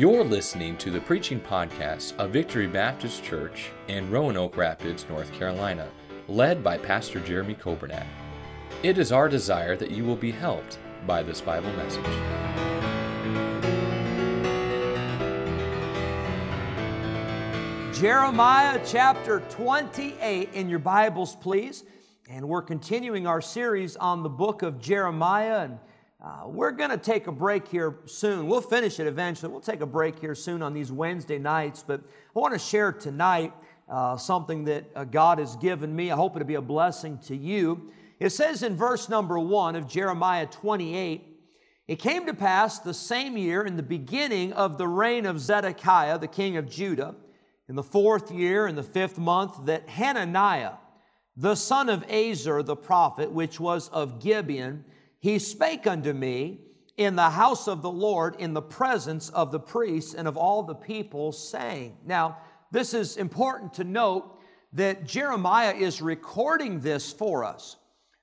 You're listening to the preaching podcast of Victory Baptist Church in Roanoke Rapids, North Carolina, led by Pastor Jeremy Coburnack. It is our desire that you will be helped by this Bible message. Jeremiah chapter 28 in your Bibles, please. And we're continuing our series on the book of Jeremiah. And uh, we're going to take a break here soon. We'll finish it eventually. We'll take a break here soon on these Wednesday nights. But I want to share tonight uh, something that uh, God has given me. I hope it'll be a blessing to you. It says in verse number one of Jeremiah 28 It came to pass the same year, in the beginning of the reign of Zedekiah, the king of Judah, in the fourth year, in the fifth month, that Hananiah, the son of Azur the prophet, which was of Gibeon, he spake unto me in the house of the Lord in the presence of the priests and of all the people, saying, Now, this is important to note that Jeremiah is recording this for us,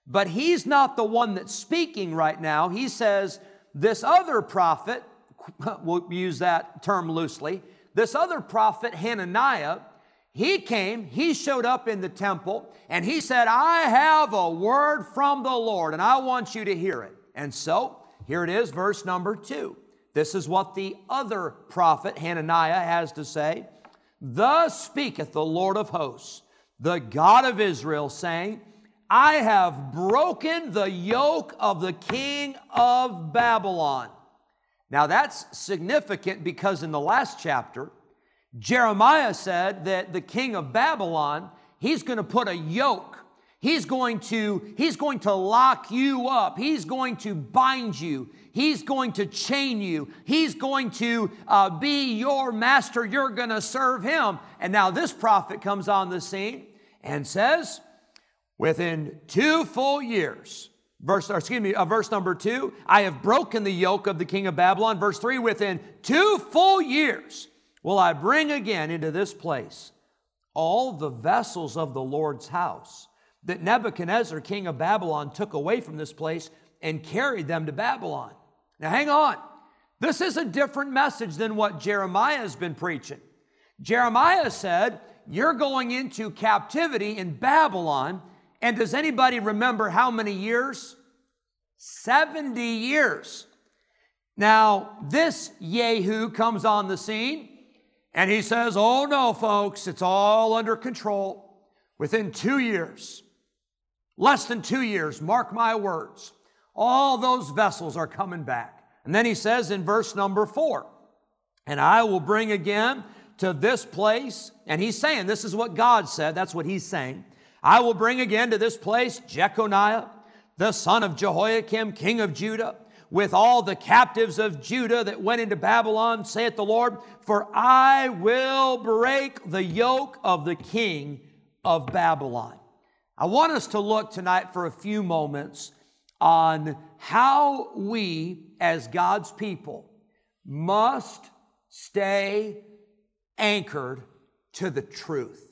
but he's not the one that's speaking right now. He says, This other prophet, we'll use that term loosely, this other prophet, Hananiah, he came, he showed up in the temple, and he said, I have a word from the Lord, and I want you to hear it. And so, here it is, verse number two. This is what the other prophet, Hananiah, has to say. Thus speaketh the Lord of hosts, the God of Israel, saying, I have broken the yoke of the king of Babylon. Now that's significant because in the last chapter, Jeremiah said that the king of Babylon, he's going to put a yoke. He's going to he's going to lock you up. He's going to bind you. He's going to chain you. He's going to uh, be your master. You're going to serve him. And now this prophet comes on the scene and says, within two full years, verse excuse me, uh, verse number two, I have broken the yoke of the king of Babylon. Verse three, within two full years will I bring again into this place all the vessels of the Lord's house that Nebuchadnezzar, king of Babylon, took away from this place and carried them to Babylon. Now, hang on. This is a different message than what Jeremiah has been preaching. Jeremiah said, You're going into captivity in Babylon. And does anybody remember how many years? 70 years. Now, this Yehu comes on the scene and he says, Oh no, folks, it's all under control. Within two years, less than two years, mark my words, all those vessels are coming back. And then he says in verse number four, And I will bring again to this place, and he's saying, This is what God said, that's what he's saying. I will bring again to this place Jeconiah, the son of Jehoiakim, king of Judah with all the captives of Judah that went into Babylon, saith the Lord, for I will break the yoke of the king of Babylon. I want us to look tonight for a few moments on how we, as God's people, must stay anchored to the truth.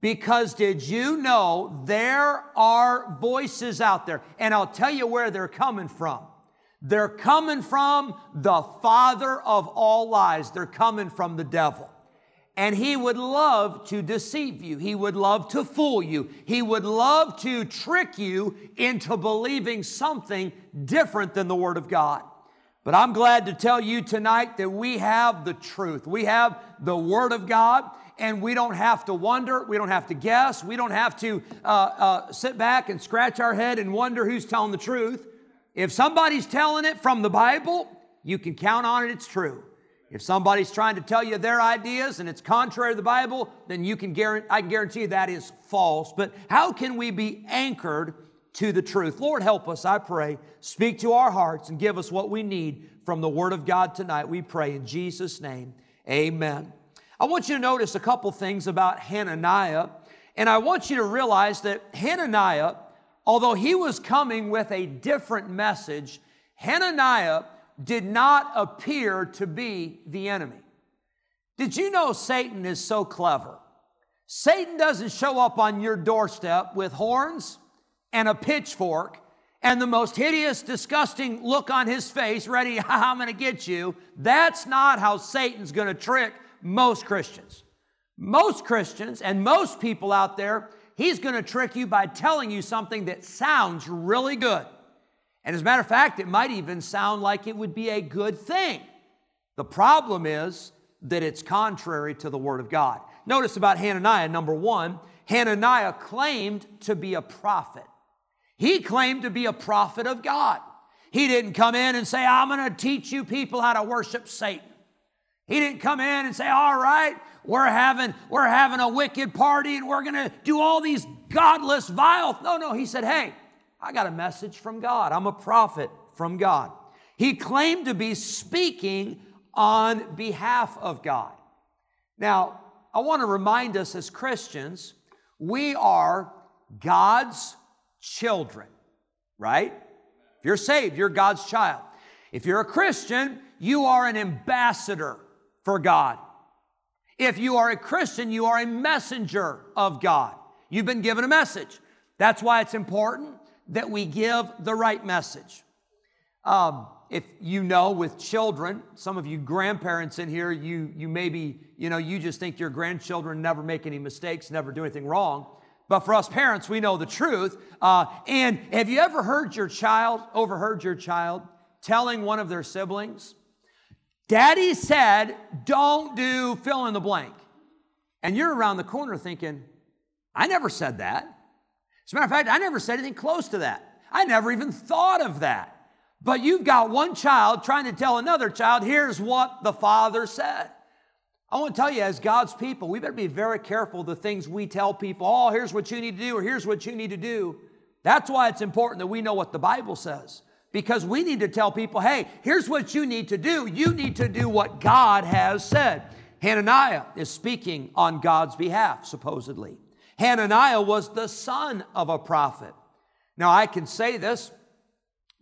Because did you know there are voices out there, and I'll tell you where they're coming from. They're coming from the father of all lies. They're coming from the devil. And he would love to deceive you. He would love to fool you. He would love to trick you into believing something different than the Word of God. But I'm glad to tell you tonight that we have the truth. We have the Word of God, and we don't have to wonder. We don't have to guess. We don't have to uh, uh, sit back and scratch our head and wonder who's telling the truth. If somebody's telling it from the Bible, you can count on it, it's true. If somebody's trying to tell you their ideas and it's contrary to the Bible, then you can guarantee, I can guarantee that is false. But how can we be anchored to the truth? Lord, help us, I pray. Speak to our hearts and give us what we need from the Word of God tonight. We pray in Jesus' name. Amen. I want you to notice a couple things about Hananiah, and I want you to realize that Hananiah Although he was coming with a different message, Hananiah did not appear to be the enemy. Did you know Satan is so clever? Satan doesn't show up on your doorstep with horns and a pitchfork and the most hideous, disgusting look on his face, ready, I'm going to get you. That's not how Satan's going to trick most Christians. Most Christians and most people out there, he's going to trick you by telling you something that sounds really good. And as a matter of fact, it might even sound like it would be a good thing. The problem is that it's contrary to the Word of God. Notice about Hananiah, number one, Hananiah claimed to be a prophet. He claimed to be a prophet of God. He didn't come in and say, I'm going to teach you people how to worship Satan. He didn't come in and say, all right, we're having, we're having a wicked party and we're going to do all these godless, vile. No, no. He said, hey, I got a message from God. I'm a prophet from God. He claimed to be speaking on behalf of God. Now, I want to remind us as Christians, we are God's children, right? If you're saved, you're God's child. If you're a Christian, you are an ambassador for God. If you are a Christian, you are a messenger of God. You've been given a message. That's why it's important that we give the right message. Um, if you know with children, some of you grandparents in here, you, you maybe, you know, you just think your grandchildren never make any mistakes, never do anything wrong. But for us parents, we know the truth. Uh, and have you ever heard your child, overheard your child telling one of their siblings, Daddy said, don't do fill in the blank. And you're around the corner thinking, I never said that. As a matter of fact, I never said anything close to that. I never even thought of that. But you've got one child trying to tell another child, here's what the father said. I want to tell you, as God's people, we better be very careful the things we tell people. Oh, here's what you need to do, or here's what you need to do. That's why it's important that we know what the Bible says. Because we need to tell people, hey, here's what you need to do. You need to do what God has said. Hananiah is speaking on God's behalf, supposedly. Hananiah was the son of a prophet. Now, I can say this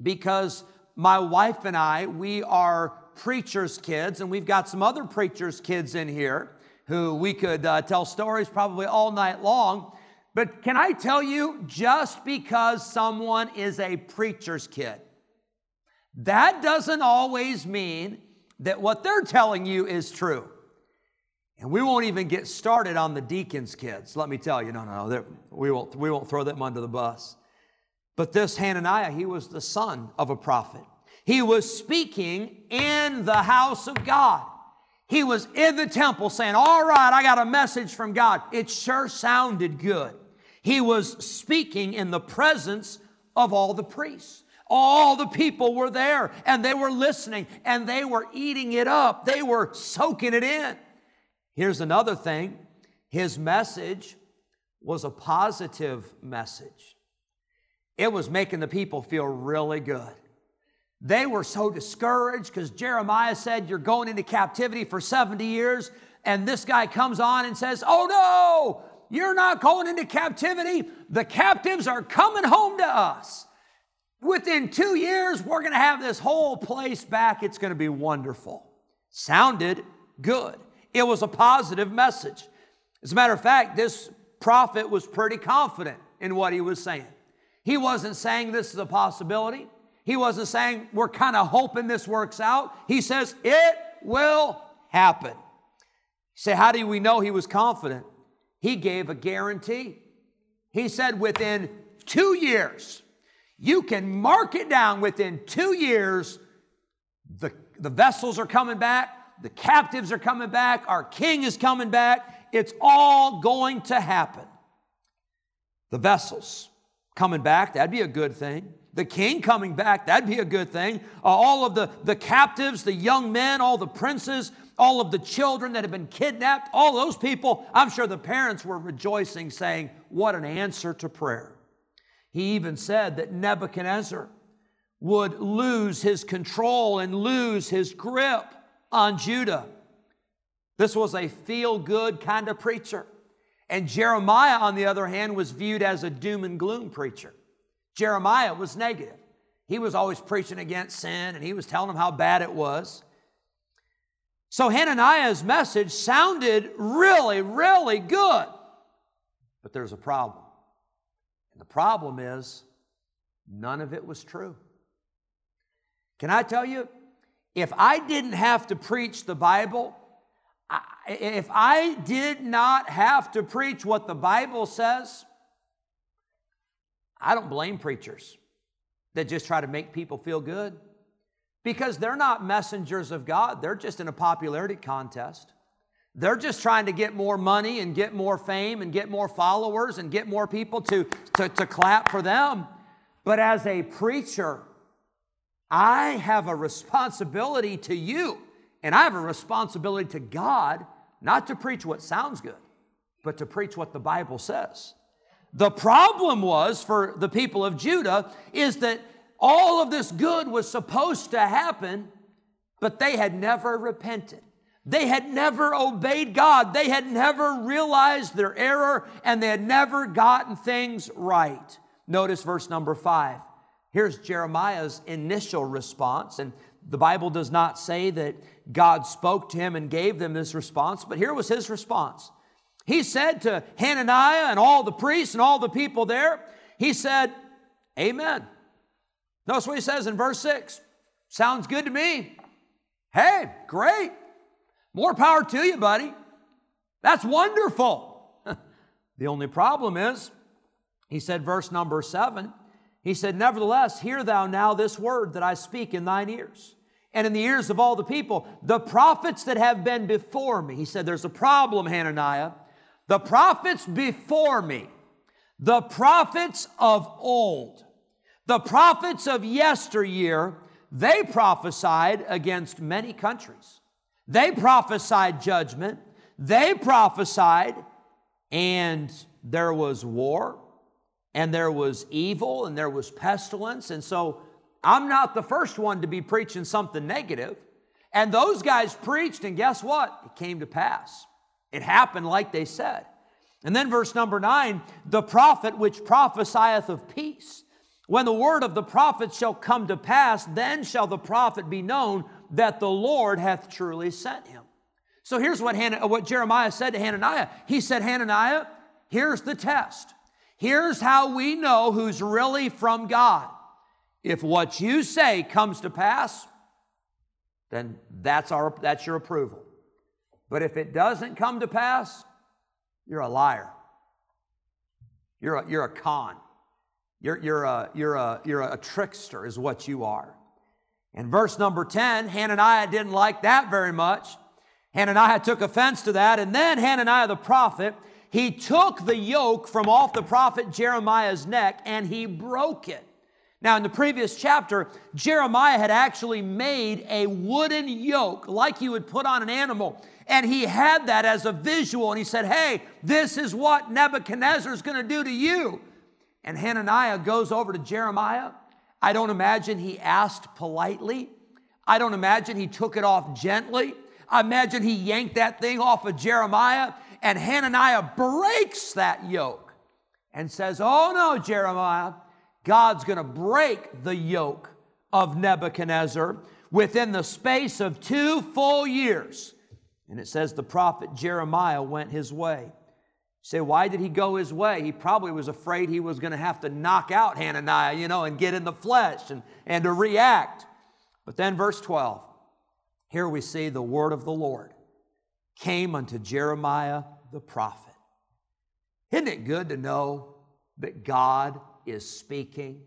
because my wife and I, we are preacher's kids, and we've got some other preacher's kids in here who we could uh, tell stories probably all night long. But can I tell you, just because someone is a preacher's kid, that doesn't always mean that what they're telling you is true. And we won't even get started on the deacon's kids. Let me tell you, no, no, no, we won't, we won't throw them under the bus. But this Hananiah, he was the son of a prophet. He was speaking in the house of God. He was in the temple saying, All right, I got a message from God. It sure sounded good. He was speaking in the presence of all the priests. All the people were there and they were listening and they were eating it up. They were soaking it in. Here's another thing his message was a positive message, it was making the people feel really good. They were so discouraged because Jeremiah said, You're going into captivity for 70 years. And this guy comes on and says, Oh no, you're not going into captivity. The captives are coming home to us. Within two years, we're going to have this whole place back. It's going to be wonderful. Sounded good. It was a positive message. As a matter of fact, this prophet was pretty confident in what he was saying. He wasn't saying this is a possibility. He wasn't saying, we're kind of hoping this works out. He says, it will happen. Say, how do we know he was confident? He gave a guarantee. He said, within two years, you can mark it down within two years, the, the vessels are coming back, the captives are coming back, our king is coming back. It's all going to happen. The vessels coming back, that'd be a good thing the king coming back, that'd be a good thing. Uh, all of the, the captives, the young men, all the princes, all of the children that have been kidnapped, all those people, I'm sure the parents were rejoicing, saying, What an answer to prayer. He even said that Nebuchadnezzar would lose his control and lose his grip on Judah. This was a feel good kind of preacher. And Jeremiah, on the other hand, was viewed as a doom and gloom preacher. Jeremiah was negative. He was always preaching against sin and he was telling them how bad it was. So Hananiah's message sounded really, really good. But there's a problem. And the problem is None of it was true. Can I tell you, if I didn't have to preach the Bible, if I did not have to preach what the Bible says, I don't blame preachers that just try to make people feel good because they're not messengers of God. They're just in a popularity contest. They're just trying to get more money and get more fame and get more followers and get more people to, to, to clap for them. But as a preacher, I have a responsibility to you, and I have a responsibility to God not to preach what sounds good, but to preach what the Bible says. The problem was for the people of Judah is that all of this good was supposed to happen, but they had never repented. They had never obeyed God. They had never realized their error and they had never gotten things right. Notice verse number five. Here's Jeremiah's initial response. And the Bible does not say that God spoke to him and gave them this response, but here was his response. He said to Hananiah and all the priests and all the people there, he said, Amen. Notice what he says in verse 6. Sounds good to me. Hey, great. More power to you, buddy. That's wonderful. the only problem is, he said, verse number seven, he said, Nevertheless, hear thou now this word that I speak in thine ears and in the ears of all the people, the prophets that have been before me. He said, There's a problem, Hananiah. The prophets before me, the prophets of old, the prophets of yesteryear, they prophesied against many countries. They prophesied judgment. They prophesied, and there was war and there was evil and there was pestilence. And so I'm not the first one to be preaching something negative. And those guys preached, and guess what? It came to pass. It happened like they said. And then verse number nine the prophet which prophesieth of peace. When the word of the prophet shall come to pass, then shall the prophet be known that the Lord hath truly sent him. So here's what, Hannah, what Jeremiah said to Hananiah. He said, Hananiah, here's the test. Here's how we know who's really from God. If what you say comes to pass, then that's, our, that's your approval. But if it doesn't come to pass, you're a liar. You're a, you're a con. You're, you're, a, you're, a, you're a trickster, is what you are. In verse number 10, Hananiah didn't like that very much. Hananiah took offense to that. And then Hananiah the prophet he took the yoke from off the prophet Jeremiah's neck and he broke it. Now, in the previous chapter, Jeremiah had actually made a wooden yoke like you would put on an animal. And he had that as a visual. And he said, Hey, this is what Nebuchadnezzar is going to do to you. And Hananiah goes over to Jeremiah. I don't imagine he asked politely. I don't imagine he took it off gently. I imagine he yanked that thing off of Jeremiah and Hananiah breaks that yoke and says, Oh no, Jeremiah, God's going to break the yoke of Nebuchadnezzar within the space of two full years. And it says the prophet Jeremiah went his way. Say, why did he go his way? He probably was afraid he was going to have to knock out Hananiah, you know, and get in the flesh and, and to react. But then, verse 12, here we see the word of the Lord came unto Jeremiah the prophet. Isn't it good to know that God is speaking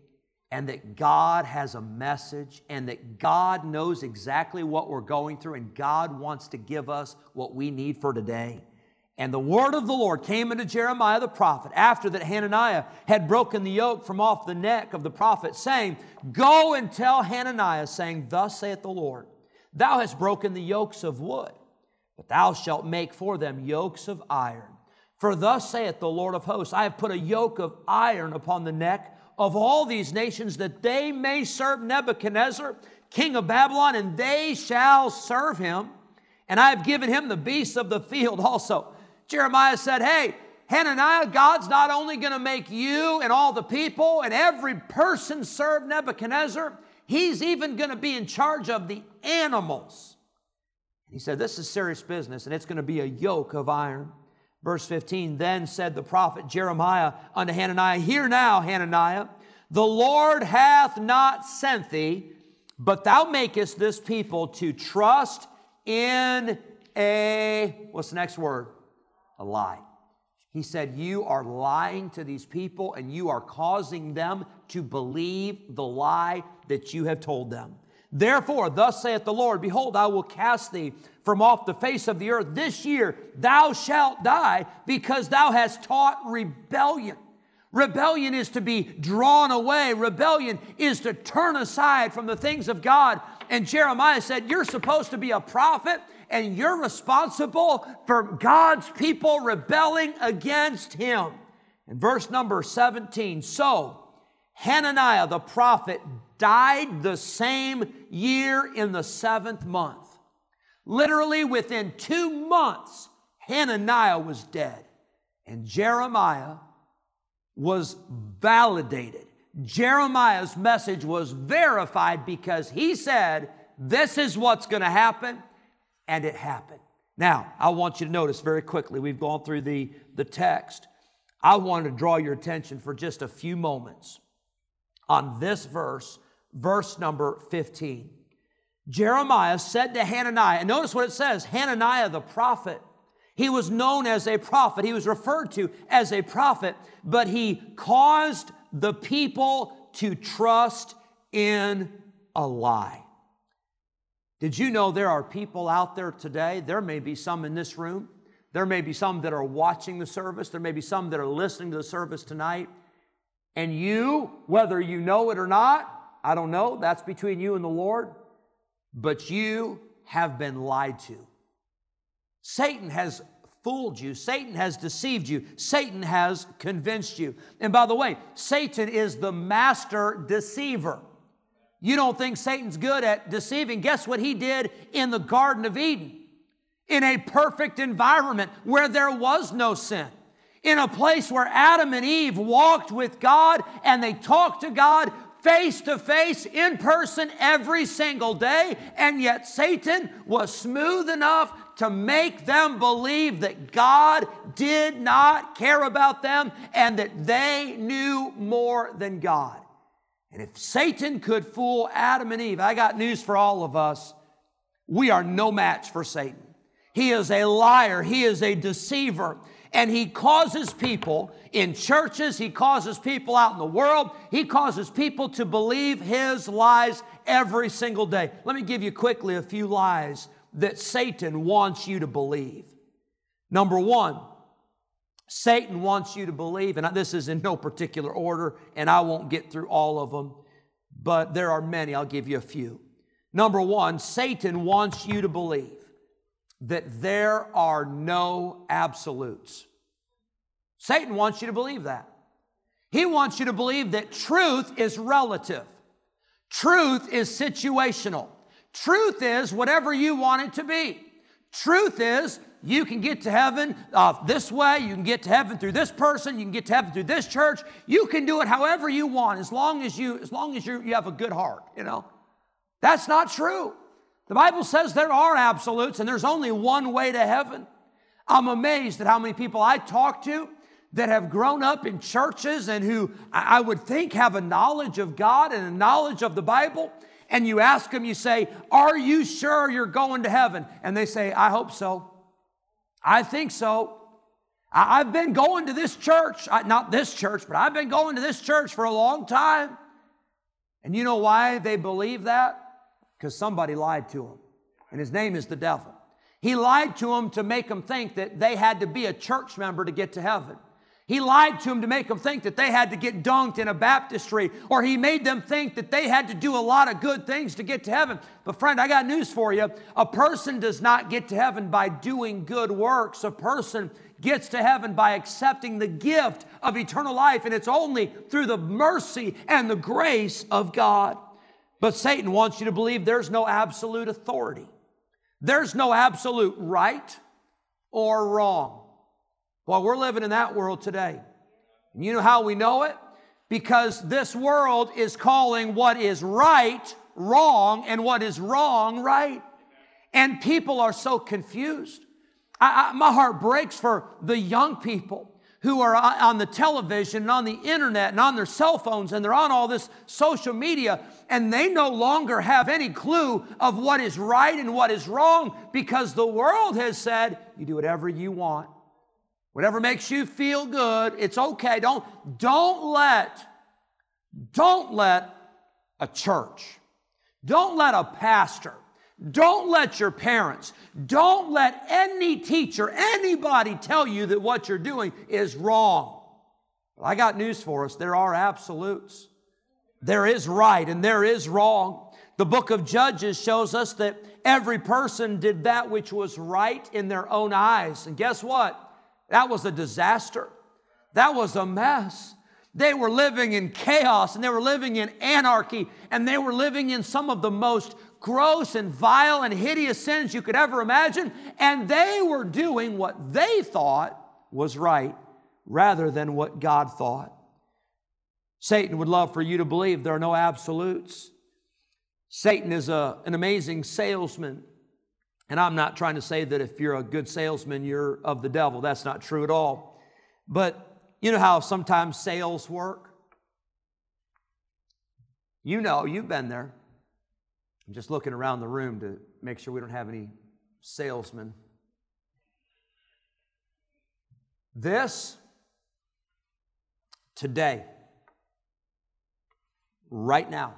and that God has a message and that God knows exactly what we're going through and God wants to give us what we need for today? And the word of the Lord came unto Jeremiah the prophet after that Hananiah had broken the yoke from off the neck of the prophet, saying, Go and tell Hananiah, saying, Thus saith the Lord, Thou hast broken the yokes of wood but thou shalt make for them yokes of iron. For thus saith the Lord of hosts I have put a yoke of iron upon the neck of all these nations that they may serve Nebuchadnezzar, king of Babylon, and they shall serve him. And I have given him the beasts of the field also. Jeremiah said, Hey, Hananiah, God's not only going to make you and all the people and every person serve Nebuchadnezzar, he's even going to be in charge of the animals. He said, This is serious business, and it's going to be a yoke of iron. Verse 15 Then said the prophet Jeremiah unto Hananiah, Hear now, Hananiah, The Lord hath not sent thee, but thou makest this people to trust in a, what's the next word? A lie. He said, You are lying to these people and you are causing them to believe the lie that you have told them. Therefore, thus saith the Lord, Behold, I will cast thee from off the face of the earth. This year thou shalt die because thou hast taught rebellion. Rebellion is to be drawn away. Rebellion is to turn aside from the things of God. And Jeremiah said, You're supposed to be a prophet and you're responsible for God's people rebelling against him. In verse number 17, so Hananiah the prophet died the same year in the seventh month. Literally within two months, Hananiah was dead, and Jeremiah was validated. Jeremiah's message was verified because he said, This is what's going to happen and it happened. Now, I want you to notice very quickly, we've gone through the, the text. I want to draw your attention for just a few moments on this verse, verse number 15. Jeremiah said to Hananiah, and notice what it says Hananiah the prophet. He was known as a prophet, he was referred to as a prophet, but he caused the people to trust in a lie. Did you know there are people out there today? There may be some in this room. There may be some that are watching the service. There may be some that are listening to the service tonight. And you, whether you know it or not, I don't know, that's between you and the Lord, but you have been lied to. Satan has fooled you. Satan has deceived you. Satan has convinced you. And by the way, Satan is the master deceiver. You don't think Satan's good at deceiving. Guess what he did in the Garden of Eden? In a perfect environment where there was no sin. In a place where Adam and Eve walked with God and they talked to God face to face, in person, every single day. And yet Satan was smooth enough to make them believe that God did not care about them and that they knew more than God. And if Satan could fool Adam and Eve, I got news for all of us. We are no match for Satan. He is a liar, he is a deceiver, and he causes people in churches, he causes people out in the world, he causes people to believe his lies every single day. Let me give you quickly a few lies that Satan wants you to believe. Number one, Satan wants you to believe, and this is in no particular order, and I won't get through all of them, but there are many. I'll give you a few. Number one, Satan wants you to believe that there are no absolutes. Satan wants you to believe that. He wants you to believe that truth is relative, truth is situational. Truth is whatever you want it to be. Truth is you can get to heaven uh, this way, you can get to heaven through this person, you can get to heaven through this church. You can do it however you want as long as you as long as you you have a good heart, you know. That's not true. The Bible says there are absolutes and there's only one way to heaven. I'm amazed at how many people I talk to that have grown up in churches and who I would think have a knowledge of God and a knowledge of the Bible. And you ask them, you say, Are you sure you're going to heaven? And they say, I hope so. I think so. I've been going to this church, not this church, but I've been going to this church for a long time. And you know why they believe that? Because somebody lied to them. And his name is the devil. He lied to them to make them think that they had to be a church member to get to heaven. He lied to them to make them think that they had to get dunked in a baptistry, or he made them think that they had to do a lot of good things to get to heaven. But, friend, I got news for you. A person does not get to heaven by doing good works. A person gets to heaven by accepting the gift of eternal life, and it's only through the mercy and the grace of God. But Satan wants you to believe there's no absolute authority, there's no absolute right or wrong. Well, we're living in that world today. And you know how we know it? Because this world is calling what is right wrong and what is wrong right. And people are so confused. I, I, my heart breaks for the young people who are on the television and on the internet and on their cell phones and they're on all this social media and they no longer have any clue of what is right and what is wrong because the world has said, you do whatever you want. Whatever makes you feel good, it's okay. Don't, don't let, don't let a church, don't let a pastor, don't let your parents, don't let any teacher, anybody tell you that what you're doing is wrong. I got news for us there are absolutes. There is right and there is wrong. The book of Judges shows us that every person did that which was right in their own eyes. And guess what? That was a disaster. That was a mess. They were living in chaos and they were living in anarchy and they were living in some of the most gross and vile and hideous sins you could ever imagine. And they were doing what they thought was right rather than what God thought. Satan would love for you to believe there are no absolutes. Satan is a, an amazing salesman. And I'm not trying to say that if you're a good salesman, you're of the devil. That's not true at all. But you know how sometimes sales work? You know, you've been there. I'm just looking around the room to make sure we don't have any salesmen. This, today, right now,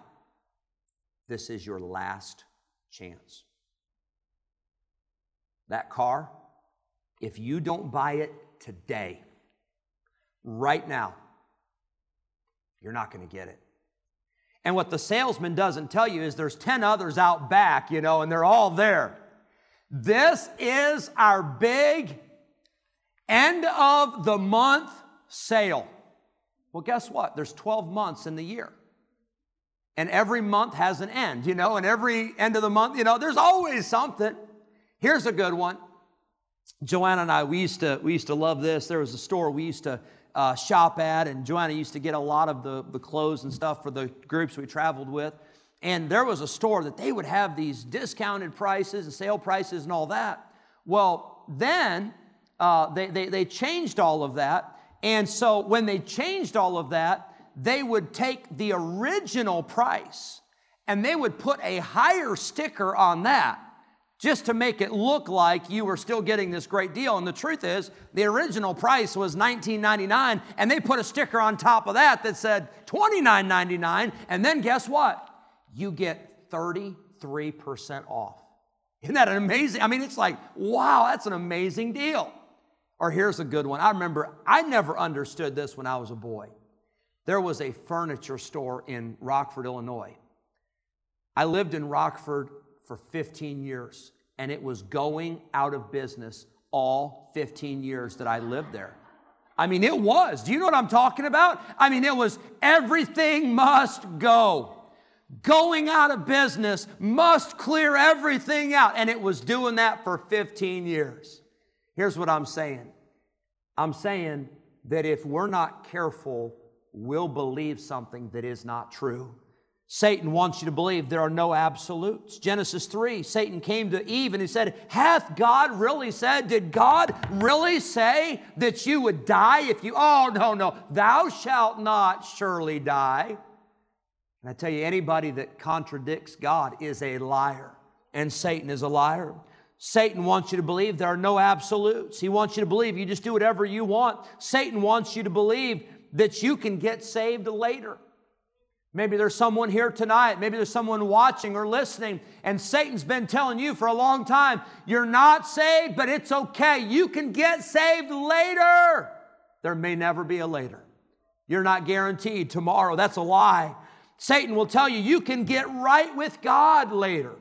this is your last chance. That car, if you don't buy it today, right now, you're not going to get it. And what the salesman doesn't tell you is there's 10 others out back, you know, and they're all there. This is our big end of the month sale. Well, guess what? There's 12 months in the year. And every month has an end, you know, and every end of the month, you know, there's always something. Here's a good one. Joanna and I, we used to, we used to love this. There was a store we used to uh, shop at, and Joanna used to get a lot of the, the clothes and stuff for the groups we traveled with. And there was a store that they would have these discounted prices and sale prices and all that. Well, then uh, they, they, they changed all of that. And so when they changed all of that, they would take the original price and they would put a higher sticker on that just to make it look like you were still getting this great deal. And the truth is, the original price was $19.99, and they put a sticker on top of that that said $29.99. And then guess what? You get 33% off. Isn't that an amazing? I mean, it's like, wow, that's an amazing deal. Or here's a good one. I remember I never understood this when I was a boy. There was a furniture store in Rockford, Illinois. I lived in Rockford for 15 years, and it was going out of business all 15 years that I lived there. I mean, it was. Do you know what I'm talking about? I mean, it was everything must go. Going out of business must clear everything out. And it was doing that for 15 years. Here's what I'm saying I'm saying that if we're not careful, we'll believe something that is not true. Satan wants you to believe there are no absolutes. Genesis 3, Satan came to Eve and he said, Hath God really said, did God really say that you would die if you, oh, no, no, thou shalt not surely die. And I tell you, anybody that contradicts God is a liar, and Satan is a liar. Satan wants you to believe there are no absolutes. He wants you to believe you just do whatever you want. Satan wants you to believe that you can get saved later. Maybe there's someone here tonight, maybe there's someone watching or listening, and Satan's been telling you for a long time, you're not saved, but it's okay. You can get saved later. There may never be a later. You're not guaranteed tomorrow. That's a lie. Satan will tell you you can get right with God later.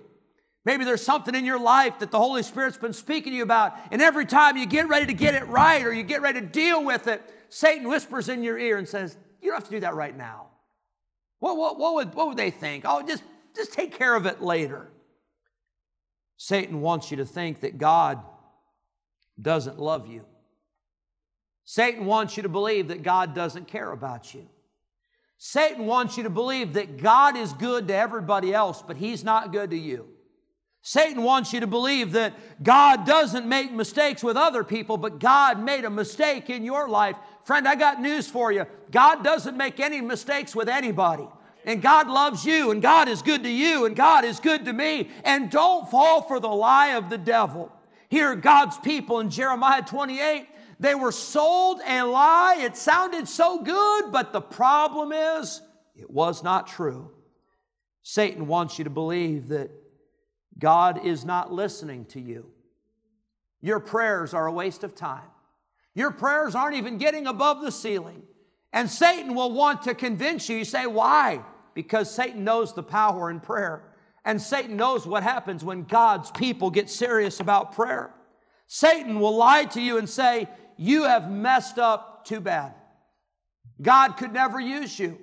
Maybe there's something in your life that the Holy Spirit's been speaking to you about, and every time you get ready to get it right or you get ready to deal with it, Satan whispers in your ear and says, You don't have to do that right now. What, what, what, would, what would they think? Oh, just, just take care of it later. Satan wants you to think that God doesn't love you. Satan wants you to believe that God doesn't care about you. Satan wants you to believe that God is good to everybody else, but he's not good to you. Satan wants you to believe that God doesn't make mistakes with other people, but God made a mistake in your life. Friend, I got news for you. God doesn't make any mistakes with anybody. And God loves you, and God is good to you, and God is good to me. And don't fall for the lie of the devil. Here, God's people in Jeremiah 28, they were sold a lie. It sounded so good, but the problem is it was not true. Satan wants you to believe that God is not listening to you. Your prayers are a waste of time. Your prayers aren't even getting above the ceiling. And Satan will want to convince you. You say, why? Because Satan knows the power in prayer. And Satan knows what happens when God's people get serious about prayer. Satan will lie to you and say, You have messed up too bad. God could never use you.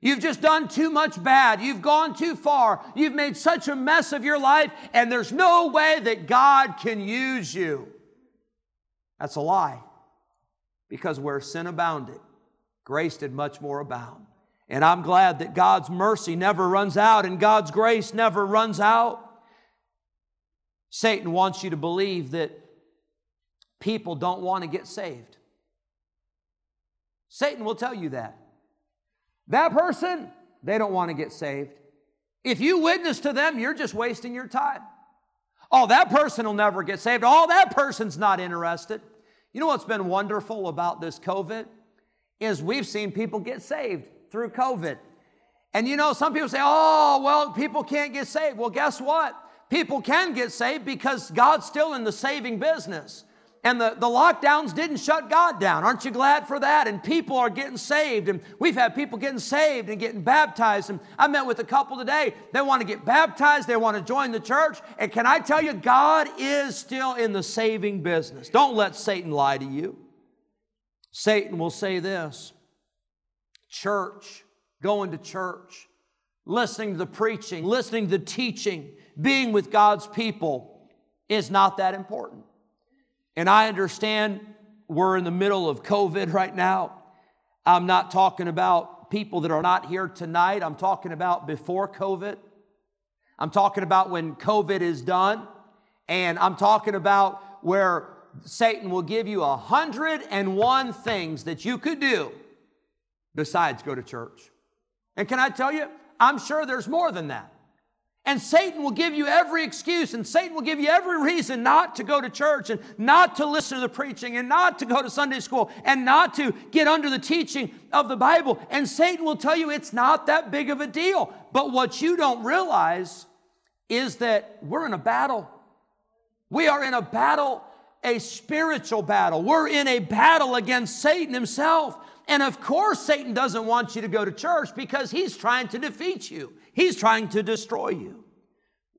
You've just done too much bad. You've gone too far. You've made such a mess of your life, and there's no way that God can use you. That's a lie. Because where sin abounded, grace did much more abound. And I'm glad that God's mercy never runs out and God's grace never runs out. Satan wants you to believe that people don't want to get saved. Satan will tell you that. That person, they don't want to get saved. If you witness to them, you're just wasting your time. Oh, that person will never get saved. Oh, that person's not interested. You know what's been wonderful about this COVID? Is we've seen people get saved through COVID. And you know, some people say, oh, well, people can't get saved. Well, guess what? People can get saved because God's still in the saving business and the, the lockdowns didn't shut God down. Aren't you glad for that? And people are getting saved, and we've had people getting saved and getting baptized. And I met with a couple today. They want to get baptized, they want to join the church. And can I tell you, God is still in the saving business. Don't let Satan lie to you. Satan will say this church, going to church, listening to the preaching, listening to the teaching, being with God's people is not that important. And I understand we're in the middle of COVID right now. I'm not talking about people that are not here tonight. I'm talking about before COVID. I'm talking about when COVID is done. And I'm talking about where Satan will give you a hundred and one things that you could do besides go to church. And can I tell you, I'm sure there's more than that. And Satan will give you every excuse, and Satan will give you every reason not to go to church, and not to listen to the preaching, and not to go to Sunday school, and not to get under the teaching of the Bible. And Satan will tell you it's not that big of a deal. But what you don't realize is that we're in a battle. We are in a battle, a spiritual battle. We're in a battle against Satan himself. And of course, Satan doesn't want you to go to church because he's trying to defeat you. He's trying to destroy you.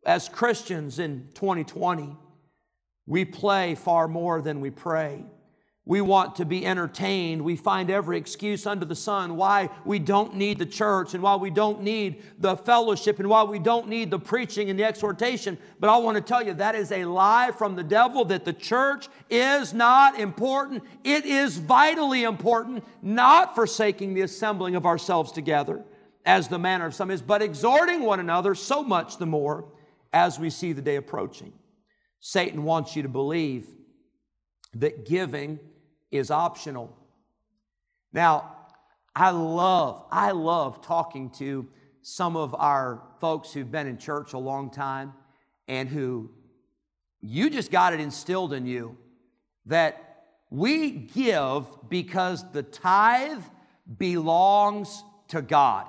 As Christians in 2020, we play far more than we pray. We want to be entertained. We find every excuse under the sun why we don't need the church and why we don't need the fellowship and why we don't need the preaching and the exhortation. But I want to tell you that is a lie from the devil that the church is not important. It is vitally important, not forsaking the assembling of ourselves together as the manner of some is, but exhorting one another so much the more as we see the day approaching. Satan wants you to believe that giving is optional. Now, I love, I love talking to some of our folks who've been in church a long time and who you just got it instilled in you that we give because the tithe belongs to God.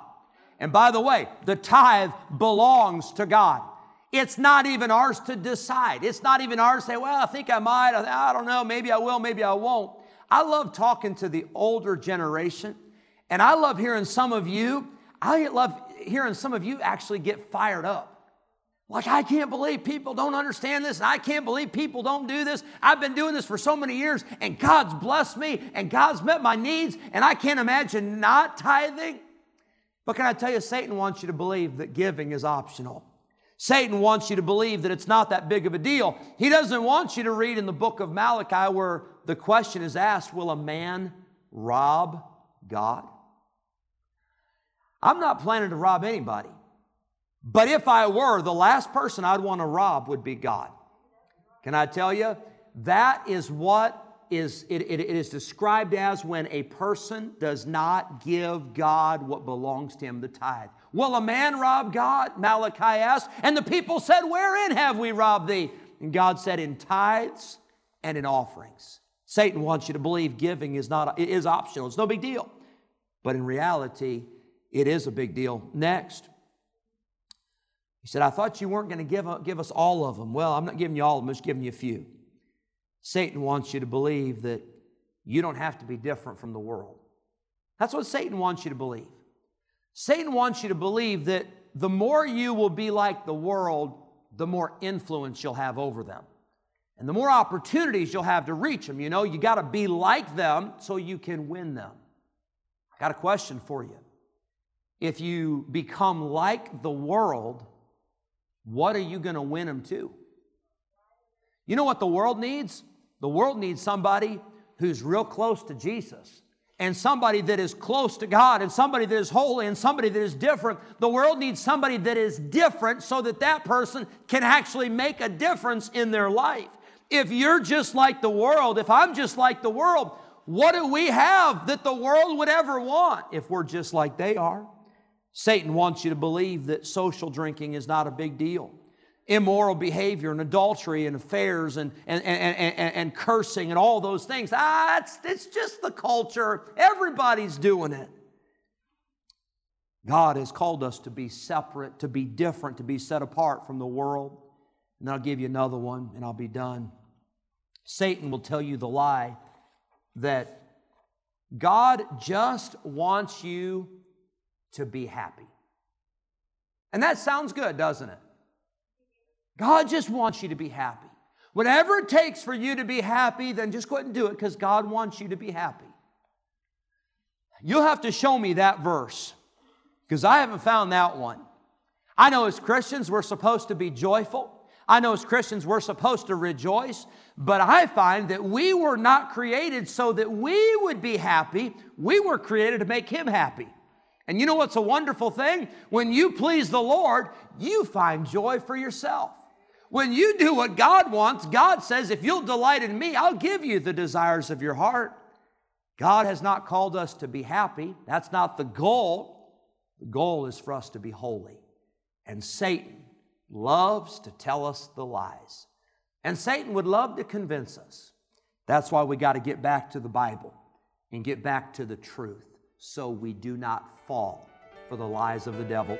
And by the way, the tithe belongs to God. It's not even ours to decide. It's not even ours to say, well, I think I might. I don't know. Maybe I will. Maybe I won't. I love talking to the older generation, and I love hearing some of you, I love hearing some of you actually get fired up. Like, I can't believe people don't understand this, and I can't believe people don't do this. I've been doing this for so many years, and God's blessed me, and God's met my needs, and I can't imagine not tithing. But can I tell you, Satan wants you to believe that giving is optional. Satan wants you to believe that it's not that big of a deal. He doesn't want you to read in the book of Malachi where the question is asked Will a man rob God? I'm not planning to rob anybody. But if I were, the last person I'd want to rob would be God. Can I tell you? That is what is it, it, it is described as when a person does not give God what belongs to him, the tithe. Will a man rob God? Malachi asked. And the people said, Wherein have we robbed thee? And God said, In tithes and in offerings. Satan wants you to believe giving is not it is optional. It's no big deal. But in reality, it is a big deal. Next, he said, I thought you weren't going to give, give us all of them. Well, I'm not giving you all of them, I'm just giving you a few. Satan wants you to believe that you don't have to be different from the world. That's what Satan wants you to believe. Satan wants you to believe that the more you will be like the world, the more influence you'll have over them. And the more opportunities you'll have to reach them. You know, you got to be like them so you can win them. I got a question for you. If you become like the world, what are you going to win them to? You know what the world needs? The world needs somebody who's real close to Jesus and somebody that is close to God and somebody that is holy and somebody that is different. The world needs somebody that is different so that that person can actually make a difference in their life. If you're just like the world, if I'm just like the world, what do we have that the world would ever want if we're just like they are? Satan wants you to believe that social drinking is not a big deal. Immoral behavior and adultery and affairs and, and, and, and, and cursing and all those things. Ah, it's, it's just the culture. Everybody's doing it. God has called us to be separate, to be different, to be set apart from the world. And I'll give you another one and I'll be done. Satan will tell you the lie that God just wants you to be happy. And that sounds good, doesn't it? God just wants you to be happy. Whatever it takes for you to be happy, then just go ahead and do it because God wants you to be happy. You'll have to show me that verse because I haven't found that one. I know as Christians we're supposed to be joyful. I know as Christians we're supposed to rejoice, but I find that we were not created so that we would be happy. We were created to make Him happy. And you know what's a wonderful thing? When you please the Lord, you find joy for yourself. When you do what God wants, God says, if you'll delight in me, I'll give you the desires of your heart. God has not called us to be happy. That's not the goal. The goal is for us to be holy. And Satan loves to tell us the lies. And Satan would love to convince us. That's why we got to get back to the Bible and get back to the truth so we do not fall for the lies of the devil.